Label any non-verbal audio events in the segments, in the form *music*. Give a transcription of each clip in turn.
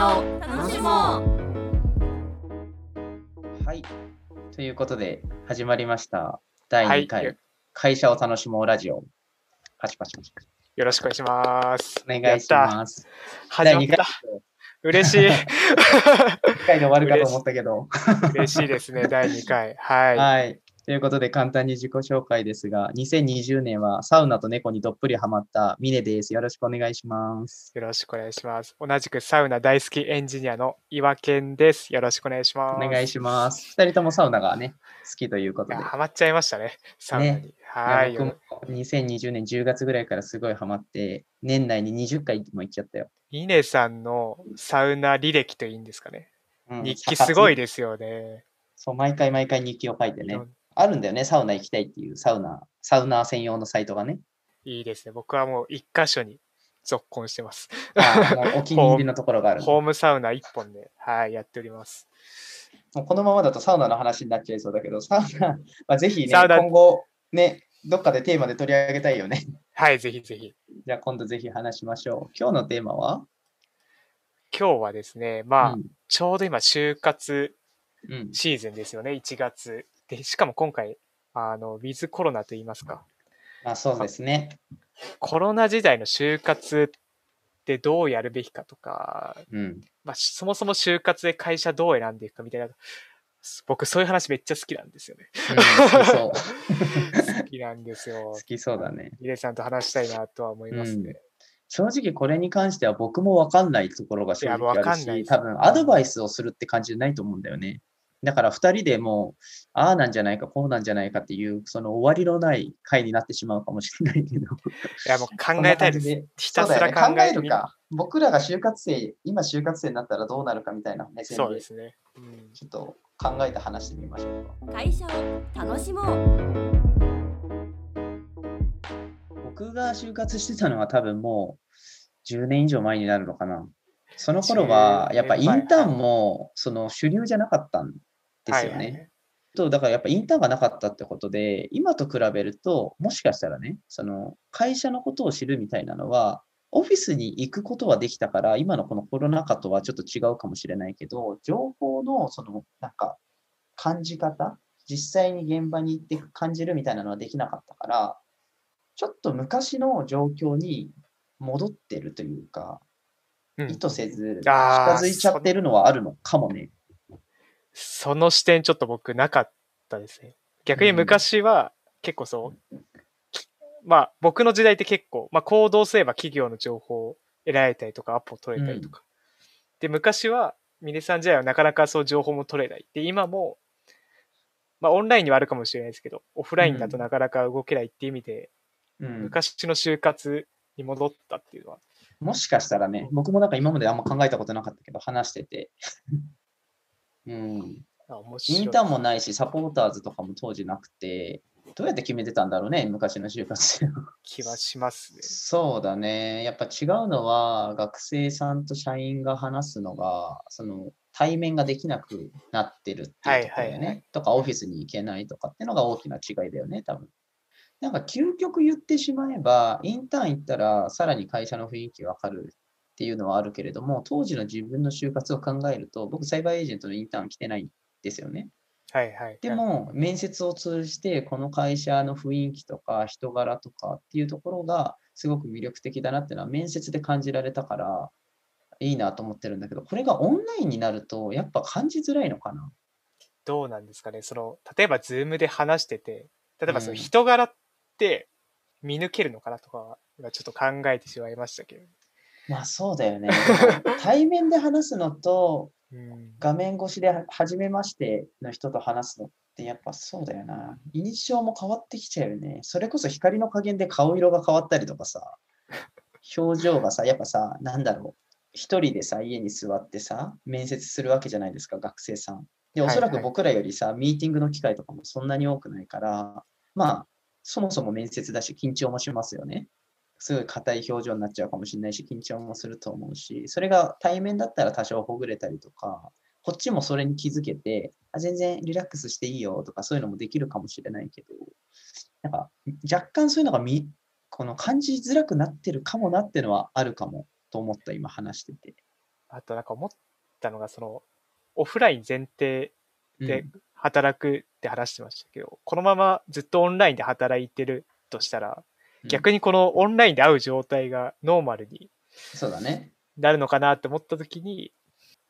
社を楽しもうはい。ということで、始まりました。第2回、はい会社を楽しもうラジオ。パチパチパチ。よろしくお願いします。お願いします。始まっ第2回た。嬉しい。*laughs* 1回で終わるかと思ったけど。嬉しいですね、第2回。はい。はい。ということで、簡単に自己紹介ですが、2020年はサウナと猫にどっぷりハマったミネです。よろしくお願いします。よろしくお願いします。同じくサウナ大好きエンジニアの岩健です。よろしくお願いします。お願いします。2人ともサウナがね、好きということで。ハマっちゃいましたね、サウナに。はい。僕も2020年10月ぐらいからすごいハマって、年内に20回も行っちゃったよ。ミネさんのサウナ履歴といいんですかね。うん日記すごいでですよね。そう、毎回毎回日記を書いてねあるんだよね、サウナ行きたいっていうサウナ、サウナー専用のサイトがね。いいですね。僕はもう一箇所に続婚してます。お気に入りの *laughs* ところがある。ホームサウナ一本で、はい、やっております。もうこのままだとサウナの話になっちゃいそうだけど、サウナ、*laughs* まあ、ぜひね、今後、ね、どっかでテーマで取り上げたいよね。はい、ぜひぜひ。じゃあ今度ぜひ話しましょう。今日のテーマは？今日はですね、まあ、うんちょうど今、就活うん。シーズンですよね、1月。で、しかも今回、あの、ウィズコロナといいますか、まあそうですね。コロナ時代の就活ってどうやるべきかとか、うん。まあ、しそもそも就活で会社どう選んでいくかみたいな、僕そういう話めっちゃ好きなんですよね。うん好きそう。*laughs* 好きなんですよ好。きそうだね。ヒデさんと話したいなとは思いますね。正直これに関しては僕も分かんないところが正直あるし、多分アドバイスをするって感じじゃないと思うんだよね。だから2人でもう、ああなんじゃないか、こうなんじゃないかっていう、その終わりのない回になってしまうかもしれないけど。いや、もう *laughs* 考えたいです。そんな感じひたすらそうだよね考え考えるか。僕らが就活生、今就活生になったらどうなるかみたいな目線で、そうですね。うんちょっと考えて話してみましょうか。会社を楽しもう僕が就活してたのは多分もう10年以上前になるのかな。その頃は10やっぱインターンはいもその主流じゃなかったんですよね。はいはいはいとだからやっぱインターンがなかったってことで、今と比べると、もしかしたらね、その会社のことを知るみたいなのは、オフィスに行くことはできたから、今のこのコロナ禍とはちょっと違うかもしれないけど、情報のそのなんか感じ方、実際に現場に行って感じるみたいなのはできなかったから、ちょっと昔の状況に戻ってるというか、うん意図せず近づいちゃってるのはあるのかもね。その視点ちょっと僕なかったですね。逆に昔は結構そう、きまあ僕の時代って結構、まあ行動すれば企業の情報を得られたりとかアポを取れたりとか。で、昔は峰さん時代はなかなかそう情報も取れない。で、今も、まあオンラインにはあるかもしれないですけど、オフラインだとなかなか動けないっていう意味で、うん、昔の就活に戻ったっていうのは、もしかしたらね、僕もなんか今まであんま考えたことなかったけど、話してて。うん。インターンもないし、サポーターズとかも当時なくて、どうやって決めてたんだろうね、昔の就活。気はしますね。そうだね。やっぱ違うのは、学生さんと社員が話すのが、その対面ができなくなってるっていうところよね。はいはいはいとか、オフィスに行けないとかっていうのが大きな違いだよね、多分。なんか究極言ってしまえば、インターン行ったらさらに会社の雰囲気わかるっていうのはあるけれども、当時の自分の就活を考えると、僕、サイバーエージェントのインターン来てないんですよね。はいはい。でも、面接を通じて、この会社の雰囲気とか人柄とかっていうところがすごく魅力的だなっていうのは面接で感じられたから、いいなと思ってるんだけど、これがオンラインになると、やっぱ感じづらいのかな？どうなんですかね、その、例えば、ズームで話してて、例えば、そのうん人柄って見抜けるのかなとかは、今ちょっと考えてしまいましたけど。まあそうだよね。*laughs* 対面で話すのと、うん、画面越しでは初めましての人と話すのってやっぱそうだよな。印象も変わってきちゃうよね。それこそ光の加減で顔色が変わったりとかさ、表情がさ、やっぱさ、なんだろう。一人でさ、家に座ってさ、面接するわけじゃないですか、学生さん。で、おそらはいはいく僕らよりさ、ミーティングの機会とかもそんなに多くないから、まあ、そもそも面接だし、緊張もしますよね。すごい硬い表情になっちゃうかもしれないし、緊張もすると思うし、それが対面だったら多少ほぐれたりとか、こっちもそれに気づけて、あ全然リラックスしていいよとかそういうのもできるかもしれないけど、なんか若干そういうのがみこの感じづらくなってるかもなっていうのはあるかもと思った、今話してて。あとなんか思ったのが、その、オフライン前提でうん働くって話してましたけど、このままずっとオンラインで働いてるとしたら、逆に。にこのオンラインで会う状態がノーマルにそうだね。なるのかなって思った時に、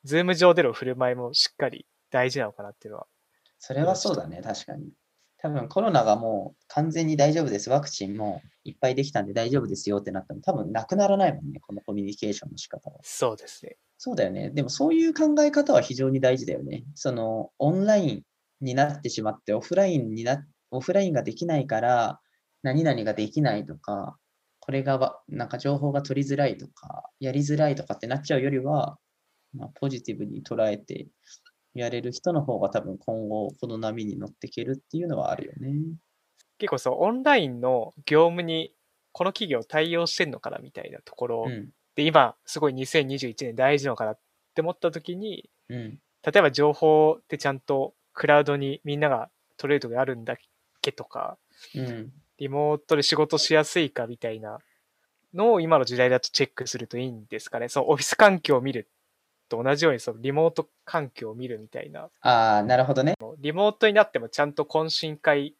ズーム上での振る舞いもしっかり大事なのかなっていうのは。それはそうだね、確かに。多分コロナがもう完全に大丈夫です、ワクチンもいっぱいできたんで大丈夫ですよってなっても多分なくならないもんね、このコミュニケーションの仕方は。そうですね。そうだよね。でもそういう考え方は非常に大事だよね。そのオンラインになってしまってオフラインにな、オフラインができないから何々ができないとか、これがわなんか情報が取りづらいとか、やりづらいとかってなっちゃうよりは、まあ、ポジティブに捉えてやれる人の方が多分今後この波に乗っていけるっていうのはあるよね。結構そう、オンラインの業務にこの企業対応してんのかなみたいなところうん。で、今すごい2021年大事なのかなって思った時に、うん。例えば情報ってちゃんとクラウドにみんなが取れるとこあるんだっけとか、うん。リモートで仕事しやすいかみたいなのを今の時代だとチェックするといいんですかね。そう、オフィス環境を見ると同じように、そのリモート環境を見るみたいな。ああ、なるほどね。リモートになってもちゃんと懇親会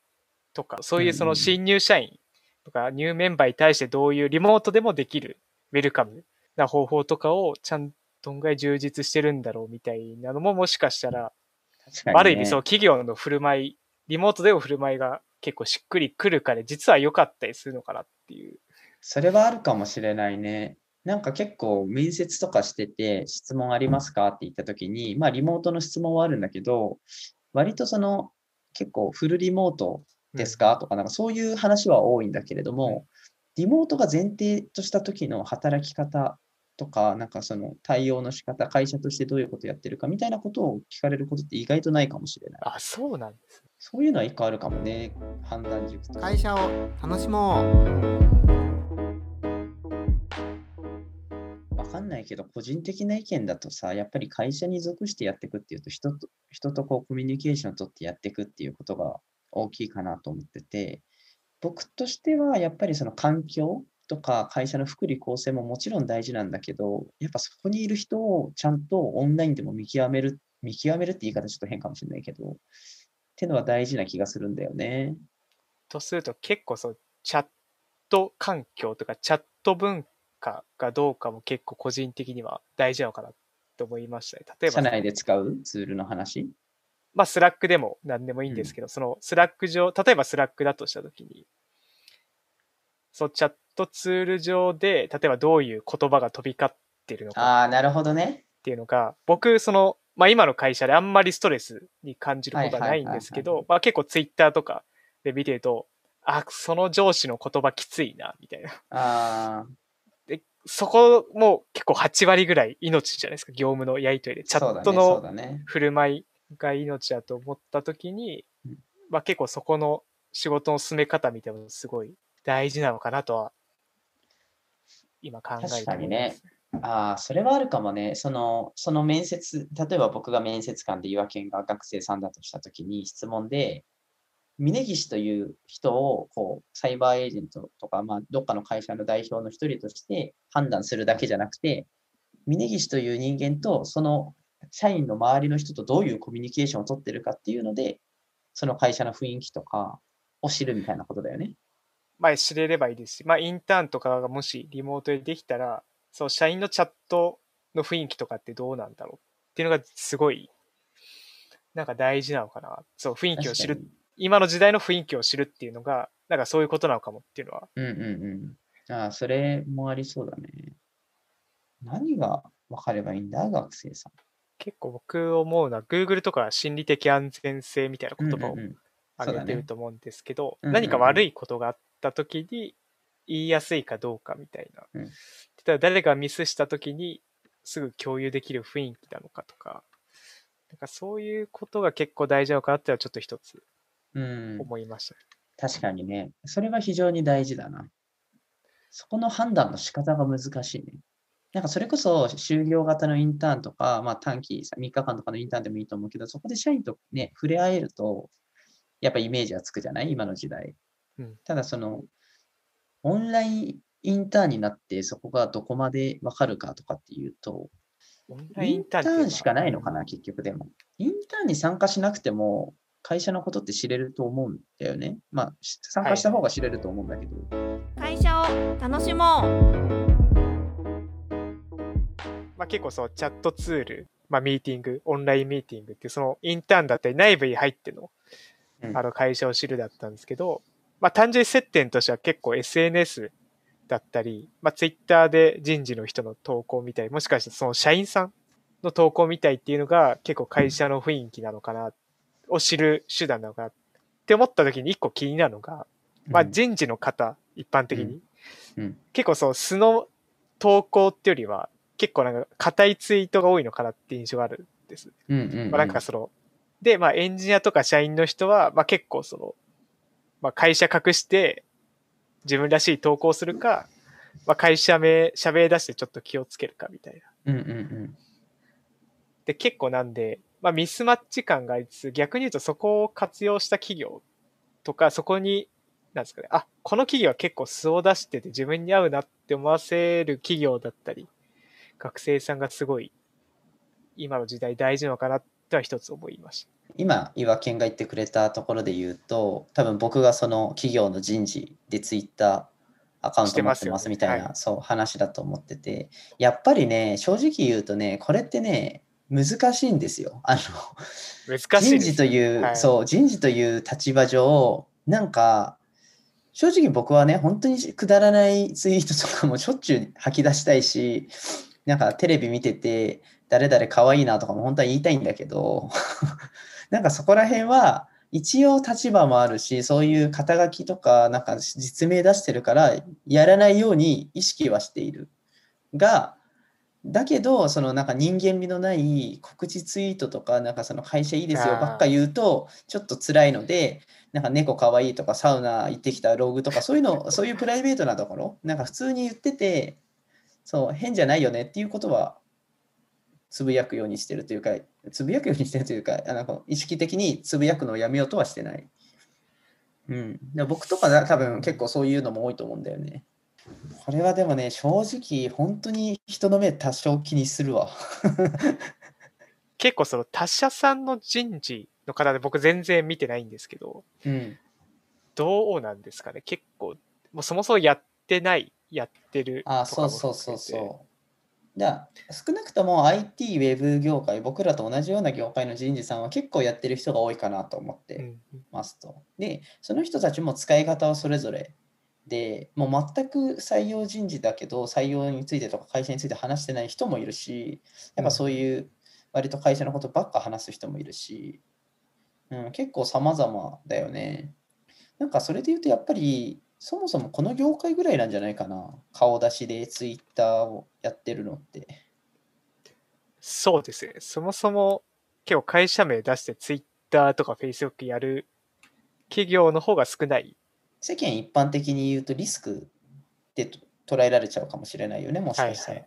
とか、そういうその新入社員とか、ニューメンバーに対してどういうリモートでもできるウェルカムな方法とかをちゃんとどんぐらい充実してるんだろうみたいなのももしかしたら、ね。ある意味そう企業の振る舞い、リモートでの振る舞いが結構しっくりくるかで、実は良かったりするのかなっていう。それはあるかもしれないね。なんか結構面接とかしてて質問ありますかって言った時に、まあリモートの質問はあるんだけど、割とその結構フルリモートですか、とか、なんかそういう話は多いんだけれども、リモートが前提とした時の働き方とか、なんかその対応の仕方、会社としてどういうことやってるかみたいなことを聞かれることって意外とないかもしれない。あ、そうなんです。そういうのは一個あるかもね、判断軸と。会社を楽しもうわかんないけど、個人的な意見だとさ、やっぱり会社に属してやっていくっていうと、人と人とこうコミュニケーションを取ってやっていくっていうことが大きいかなと思ってて、僕としてはやっぱりその環境とか会社の福利厚生ももちろん大事なんだけど、やっぱそこにいる人をちゃんとオンラインでも見極める、見極めるって言い方ちょっと変かもしれないけど、ってのは大事な気がするんだよね。とすると結構そう、チャット環境とかチャット文化がどうかも結構個人的には大事なのかなと思いましたね。例えば、社内で使うツールの話？まあ、スラックでも何でもいいんですけど、そのスラック上、例えばスラックだとしたときに、そう、チャットツール上で、例えばどういう言葉が飛び交ってるのかああ、なるほどね。っていうのが、僕、その、まあ今の会社であんまりストレスに感じることはないんですけど、まあ結構ツイッターとかで見てると、あ、その上司の言葉きついな、みたいな。ああ、で、そこも結構8割ぐらい命じゃないですか、業務のやりとりで。チャットの。振る舞いが命だと思った時にうん、まあ結構そこの仕事の進め方見てもすごい大事なのかなとは、今考えて確かにねす。ああ、それはあるかもね。その、その面接、例えば僕が面接官で岩県が学生さんだとしたときに質問で、峯岸という人をこうサイバーエージェントとか、まあ、どっかの会社の代表の一人として判断するだけじゃなくて、峯岸という人間とその社員の周りの人とどういうコミュニケーションを取ってるかっていうので、その会社の雰囲気とかを知るみたいなことだよね。まあ知れればいいですし、まあインターンとかがもしリモートでできたら、そう、社員のチャットの雰囲気とかってどうなんだろうっていうのがすごい、なんか大事なのかな。そう、雰囲気を知る今の時代の雰囲気を知るっていうのが、なんかそういうことなのかもっていうのは、うんうんうん。ああ、それもありそうだね。何が分かればいいんだ、学生さん。結構僕思うのは、Google とかは心理的安全性みたいな言葉を挙げてると思うんですけど、何か悪いことがあった時に言いやすいかどうかみたいな。うん例えば誰がミスした時にすぐ共有できる雰囲気なのかとか、なんかそういうことが結構大事なのかなっていうのはちょっと一つうん、思いました。確かにね。それは非常に大事だな。そこの判断の仕方が難しいね。なんかそれこそ就業型のインターンとか、まあ短期3日間とかのインターンでもいいと思うけど、そこで社員とね、触れ合えると、やっぱイメージはつくじゃない？今の時代。うんただその、オンラインインターンになってそこがどこまでわかるかとかっていうと、インターンしかないのかな、結局でも。インターンに参加しなくても、会社のことって知れると思うんだよね。まあ、し参加した方が知れると思うんだけど。会社を楽しもうまあ、結構そう、チャットツール、まあ、ミーティング、オンラインミーティングっていう、そのインターンだったり、内部に入ってのうんあの会社を知るだったんですけど、まあ、単純に接点としては結構 SNS だったり、まあ、Twitter で人事の人の投稿みたい、もしかしてその社員さんの投稿みたいっていうのが結構会社の雰囲気なのかな、を知る手段なのかなって思った時に一個気になるのが、まあ、うん人事の方、一般的に、うん。結構そう素の投稿ってよりは結構なんか硬いツイートが多いのかなって印象があるんです。うんうんうん。まあ、なんかその、で、まあエンジニアとか社員の人は、まあ結構その、まあ会社隠して自分らしい投稿するか、まあ会社名、社名出してちょっと気をつけるかみたいな。うんうんうんで、結構なんで、まあミスマッチ感がありつつ、逆に言うとそこを活用した企業とか、そこに、なんですかね、あ、この企業は結構素を出してて自分に合うなって思わせる企業だったり、学生さんがすごい、今の時代大事なのかなっては一つ思いました。今、岩健が言ってくれたところで言うと、多分僕がその企業の人事でツイッターアカウント持ってますみたいな、はい。そう話だと思ってて、やっぱりね、正直言うとね、これってね、難しいんですよ。あの難しいです人事という、はい。そう、人事という立場上、なんか、正直僕はね、本当にくだらないツイートとかもしょっちゅう吐き出したいし、なんかテレビ見てて、誰々可愛いなとかも本当は言いたいんだけど、なんかそこら辺は、一応立場もあるし、そういう肩書きとか、なんか実名出してるから、やらないように意識はしている。が、だけど、そのなんか人間味のない告知ツイートとか、なんかその会社いいですよばっか言うと、ちょっと辛いので、なんか猫かわいいとか、サウナ行ってきたログとか、そういうの、そういうプライベートなところ、なんか普通に言ってて、そう、変じゃないよねっていうことは、つぶやくようにしてるというか、つぶやくようにしてるというか、あなんか意識的につぶやくのをやめようとはしてない。うん。で僕とかだ多分結構そういうのも多いと思うんだよね。これはでもね、正直、本当に人の目多少気にするわ。結構その他社さんの人事の方で僕全然見てないんですけど、うん。どうなんですかね結構、もうそもそもやってない、やってるあ、とかもそうそうそう含めてそう。だ少なくとも IT、ウェブ業界、僕らと同じような業界の人事さんは結構やってる人が多いかなと思って。ますと。で、その人たちも使い方はそれぞれで、もう全く採用人事だけど、採用についてとか会社について話してない人もいるし、やっぱそういう割と会社のことばっか話す人もいるし、うん、結構様々だよね。なんかそれで言うと、やっぱりそもそもこの業界ぐらいなんじゃないかな。顔出しでツイッターをやってるのって。そうですね。そもそも結構会社名出して Twitter とか Facebook やる企業の方が少ない。世間一般的に言うとリスクってと捉えられちゃうかもしれないよね、もしかしたら。はい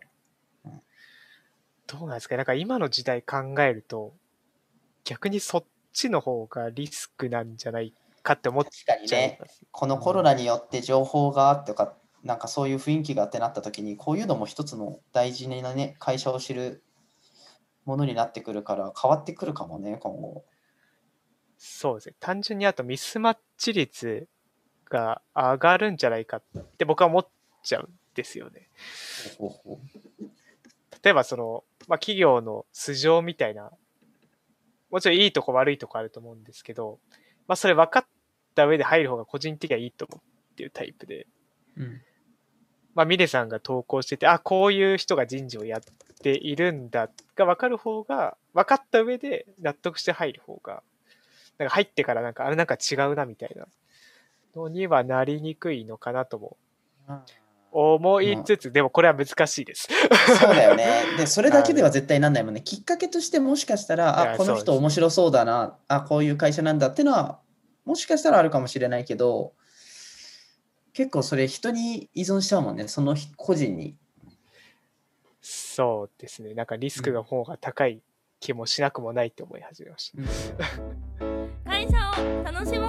どうなんですかねなんか今の時代考えると、逆にそっちの方がリスクなんじゃないかって思っ確かにちゃいね、ます。このコロナによって情報がとか、なんかそういう雰囲気がってなった時に、こういうのも一つの大事なね、会社を知るものになってくるから、変わってくるかもね、今後。そうですね。単純にあとミスマッチ率が上がるんじゃないかって僕は思っちゃうんですよね。ほうほうほ例えばその、まあ、企業の素性みたいな、もちろんいいとこ悪いとこあると思うんですけど、まあそれ分かった上で入る方が個人的にはいいと思うっていうタイプで、ううんまあミネさんが投稿してて、あ、こういう人が人事をやっているんだが分かる方が、分かった上で納得して入る方が、なんか入ってからなんかあれなんか違うなみたいな。のにはなりにくいのかなとも思いつつ、でもこれは難しいです。そうだよね。で、それだけでは絶対なんないもんね。きっかけとしてもしかしたいら、やあ、この人面白そうだな、あ、こういう会社なんだってのは、もしかしたらあるかもしれないけど、結構それ人に依存しちゃうもんね、その人個人に。そうですね。なんかリスクの方が高い気もしなくもないって思い始めました。会社を楽しも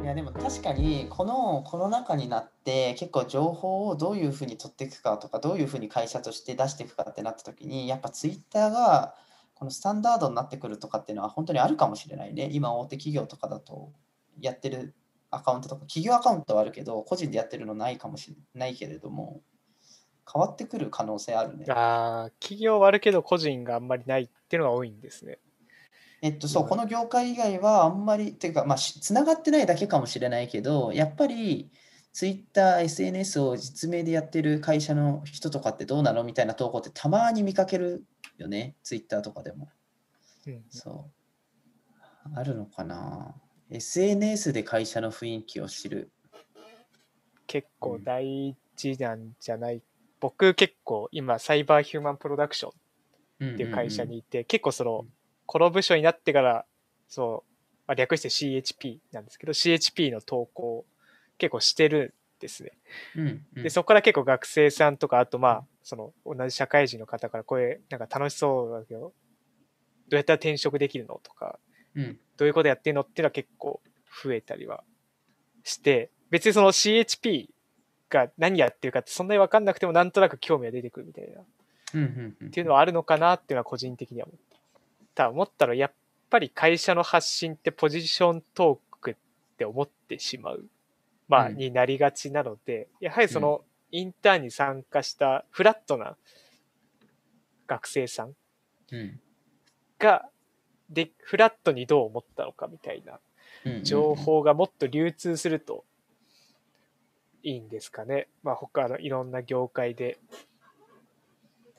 ういややでも確かにこのコロナ禍になって結構情報をどういうふうに取っていくかとかどういうふうに会社として出していくかってなった時にやっぱツイッターがこのスタンダードになってくるとかっていうのは本当にあるかもしれないね。今大手企業とかだとやってるアカウントとか企業アカウントはあるけど個人でやってるのないかもしれないけれども変わってくる可能性あるね。ああ、企業はあるけど個人があんまりないっていうのが多いんですね。えっと、そう、この業界以外はあんまり、ていうか、まあ、つながってないだけかもしれないけど、やっぱり、ツイッター、SNS を実名でやってる会社の人とかってどうなのみたいな投稿ってたまに見かけるよね、ツイッターとかでも。うん、そう。あるのかな ?SNS で会社の雰囲気を知る。結構大事なんじゃない、僕結構今サイバーヒューマンプロダクションっていう会社にいて、結構そのこの部署になってからそう、まあ、略して CHP なんですけど CHP の投稿結構してるんですね。うんうん。でそこから結構学生さんとかあとまあその同じ社会人の方からこれなんか楽しそうだけどどうやったら転職できるのとかうん。どういうことやってんのっていうのは結構増えたりはして、別にその CHP が何やってるかってそんなに分かんなくてもなんとなく興味が出てくるみたいな、っうんうんうん。ていうのはあるのかなっていうのは個人的には思った。ただ思ったらやっぱり会社の発信ってポジショントークって思ってしまう、まあ、うんになりがちなので、やはりそのインターンに参加したフラットな学生さんうんが、で、フラットにどう思ったのかみたいな情報がもっと流通するといいんですかね。まあ他のいろんな業界で。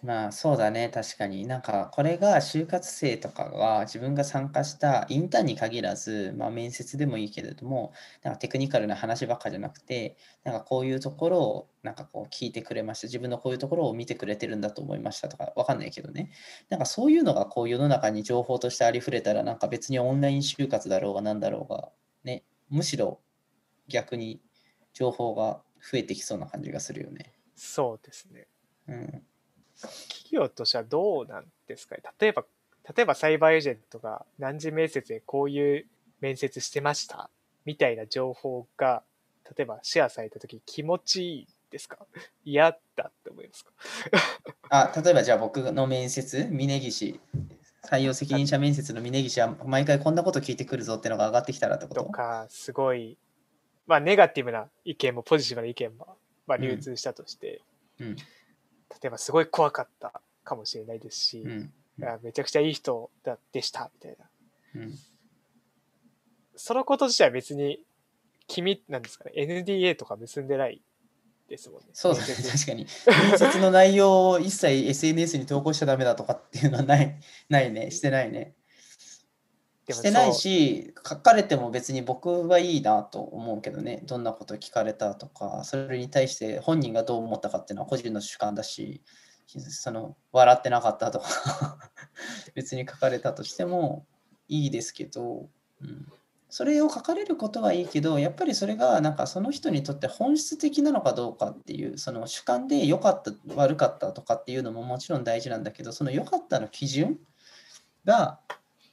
まあそうだね、確かに。なんかこれが就活生とかが自分が参加したインターンに限らず、まあ面接でもいいけれども、なんかテクニカルな話ばっかじゃなくて、なんかこういうところをなんかこう聞いてくれました。自分のこういうところを見てくれてるんだと思いましたとか、わかんないけどね。なんかそういうのがこう世の中に情報としてありふれたら、なんか別にオンライン就活だろうがなんだろうが、ね、むしろ逆に情報が増えてきそうな感じがするよね。そうですね。うん。企業としてはどうなんですかね？例えば、例えばサイバーエージェントが何時面接でこういう面接してました？みたいな情報が、例えばシェアされたとき気持ちいいですか？*laughs* 嫌だって思いますか？*laughs* あ、例えばじゃあ僕の面接、峯岸、採用責任者面接の峯岸は毎回こんなこと聞いてくるぞってのが上がってきたらってこと？とか、すごい、まあネガティブな意見もポジティブな意見も、まあ、流通したとして、うん。例えばすごい怖かったかもしれないですし、うん。めちゃくちゃいい人だでしたみたいな。うん。そのこと自体は別に君なんですかね NDA とか結んでないですもんね。そうだね、面接確かに。面接の内容を一切 SNS に投稿しちゃダメだとかっていうのはない、ないね、してないね。してないし、書かれても別に僕はいいなと思うけどね、どんなこと聞かれたとか、それに対して本人がどう思ったかっていうのは個人の主観だし、その笑ってなかったとか、*laughs* 別に書かれたとしてもいいですけど、うん、それを書かれることはいいけど、やっぱりそれがなんかその人にとって本質的なのかどうかっていう、その主観で良かった、悪かったとかっていうのももちろん大事なんだけど、その良かったの基準が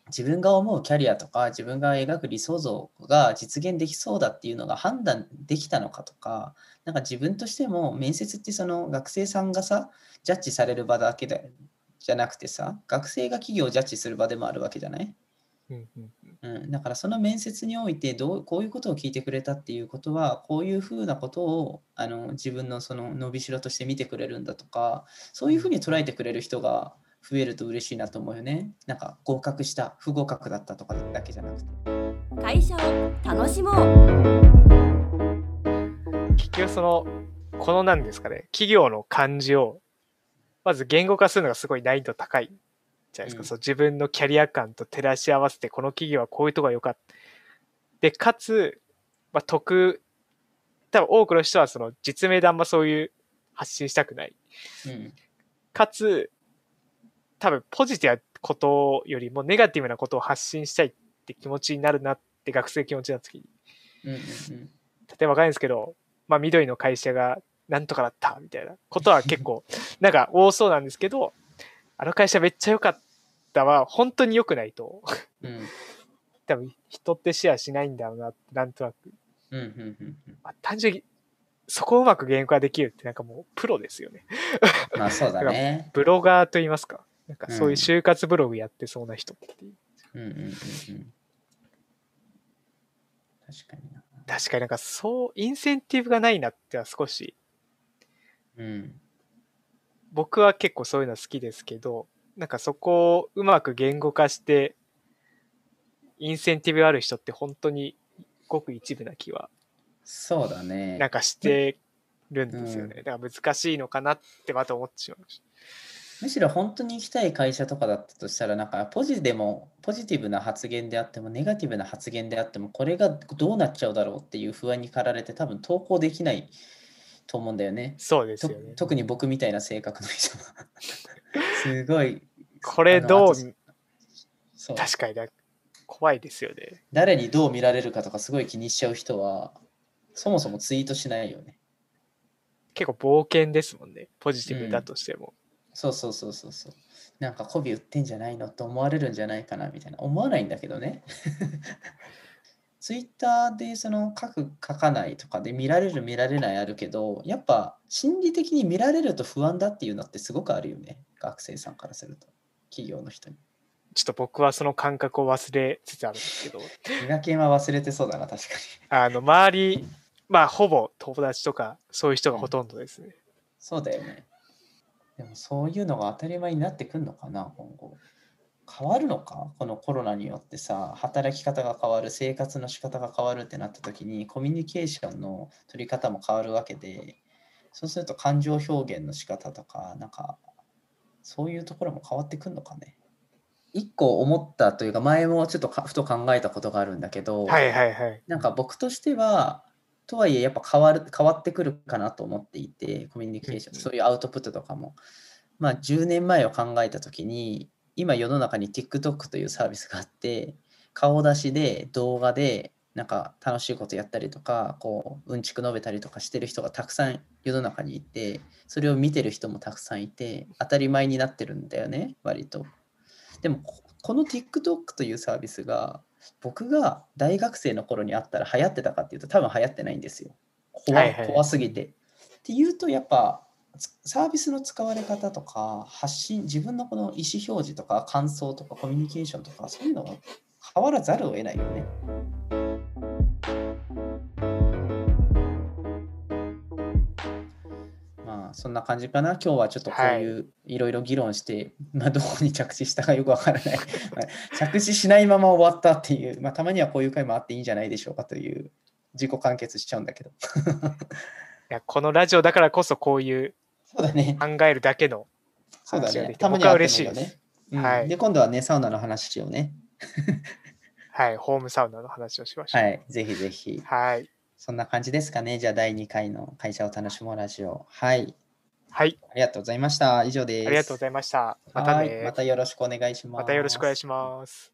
自分が思うキャリアとか自分が描く理想像が実現できそうだっていうのが判断できたのかとか、なんか自分としても面接ってその学生さんがさ、ジャッジされる場だけでじゃなくてさ、学生が企業をジャッジする場でもあるわけじゃない？うん。うん、だからその面接においてどうこういうことを聞いてくれたっていうことはこういうふうなことをあの自分のその伸びしろとして見てくれるんだとかそういうふうに捉えてくれる人が増えると嬉しいなと思うよね。なんか合格した不合格だったとかだけじゃなくて。会社を楽しもう結局その、このなんですかね、企業の漢字を、まず言語化するのがすごい難易度高いじゃないですか。うんそう自分のキャリア感と照らし合わせて、この企業はこういうとこが良かった。で、かつ、まあ、得、多分多くの人はその実名であんまそういう発信したくない。うんかつ、多分ポジティブなことよりもネガティブなことを発信したいって気持ちになるなって学生気持ちになった時に、うんうんうん例えばわかんないですけど、まあ緑の会社がなんとかだったみたいなことは結構 *laughs* なんか多そうなんですけど、あの会社めっちゃ良かったは本当に良くないと、うん多分人ってシェアしないんだろうなってなんとなくうんうんうんうん。まあ、単純に、そこをうまく言語化できるってなんかもうプロですよね。まあそうだね。*laughs* ブロガーと言いますか。なんかそういううん就活ブログやってそうな人っていう。うんうんうんうん。確かにな。確かになんかそう、インセンティブがないなっては少し、うん。僕は結構そういうの好きですけど、なんかそこをうまく言語化して、インセンティブある人って本当にごく一部な気はそうだね。なんかしてるんですよね。うんだから難しいのかなってまた思ってしまいましむしろ本当に行きたい会社とかだったとしたら、なんかポジでも、ポジティブな発言であっても、ネガティブな発言であっても、これがどうなっちゃうだろうっていう不安に駆られて、多分投稿できないと思うんだよね。た。そうですとよね。特に僕みたいな性格の人は。*laughs* すごい。これどうそう確かにな怖いですよね。誰にどう見られるかとかすごい気にしちゃう人は、そもそもツイートしないよね。結構冒険ですもんね。ポジティブだとしても。そうそうそうそうそう。なんか媚び売ってんじゃないのと思われるんじゃないかなみたいな。思わないんだけどね。*laughs* ツイッターでその書く書かないとかで見られる見られないあるけど、やっぱ心理的に見られると不安だっていうのってすごくあるよね。学生さんからすると。企業の人に。ちょっと僕はその感覚を忘れつつあるんですけど、*laughs* 苦手は忘れてそうだな、確かに。あの、周り、まあ、ほぼ友達とか、そういう人がほとんどですね。そうだよね。でもそういうのが当たり前になってくるのかな、今後。変わるのか？このコロナによってさ、働き方が変わる、生活の仕方が変わるってなった時に、コミュニケーションの取り方も変わるわけで、そうすると感情表現の仕方とか、なんか、そういうところも変わってくるのかね？一個思ったというか、前もちょっとかふと考えたことがあるんだけど、はいはいはい。なんか僕としては、とはいえやっぱ変わる変わってくるかなと思っていて、コミュニケーション、そういうアウトプットとかも。まあ10年前を考えたときに、今世の中に TikTok というサービスがあって、顔出しで動画でなんか楽しいことやったりとか、こう、うんちく述べたりとかしてる人がたくさん世の中にいて、それを見てる人もたくさんいて、当たり前になってるんだよね、割と。でも、ここの TikTok というサービスが、僕が大学生の頃にあったら流行ってたかっていうと多分流行ってないんですよ。怖はいはい怖すぎて。っていうとやっぱつサービスの使われ方とか発信自分のこの意思表示とか感想とかコミュニケーションとかそういうのが変わらざるを得ないよね。そんな感じかな。今日はちょっとこういういろいろ議論して、まあどこに着地したか *laughs* よくわからない。まあ着地しないまま終わったっていう、まあたまにはこういう回もあっていいんじゃないでしょうかという自己完結しちゃうんだけど。*laughs* いやこのラジオだからこそこういう。考えるだけのそうだね。話ができてたまにはあってもいい僕は嬉しいでね。うんはいで、今度はね、サウナの話しようね。*laughs* はい、ホームサウナの話をしましょう。はい。ぜひぜひ。はい。そんな感じですかね。じゃあ、第2回の会社を楽しもうラジオ。はい。はい。ありがとうございました。以上です。ありがとうございました。またね。はいまたよろしくお願いします。またよろしくお願いします。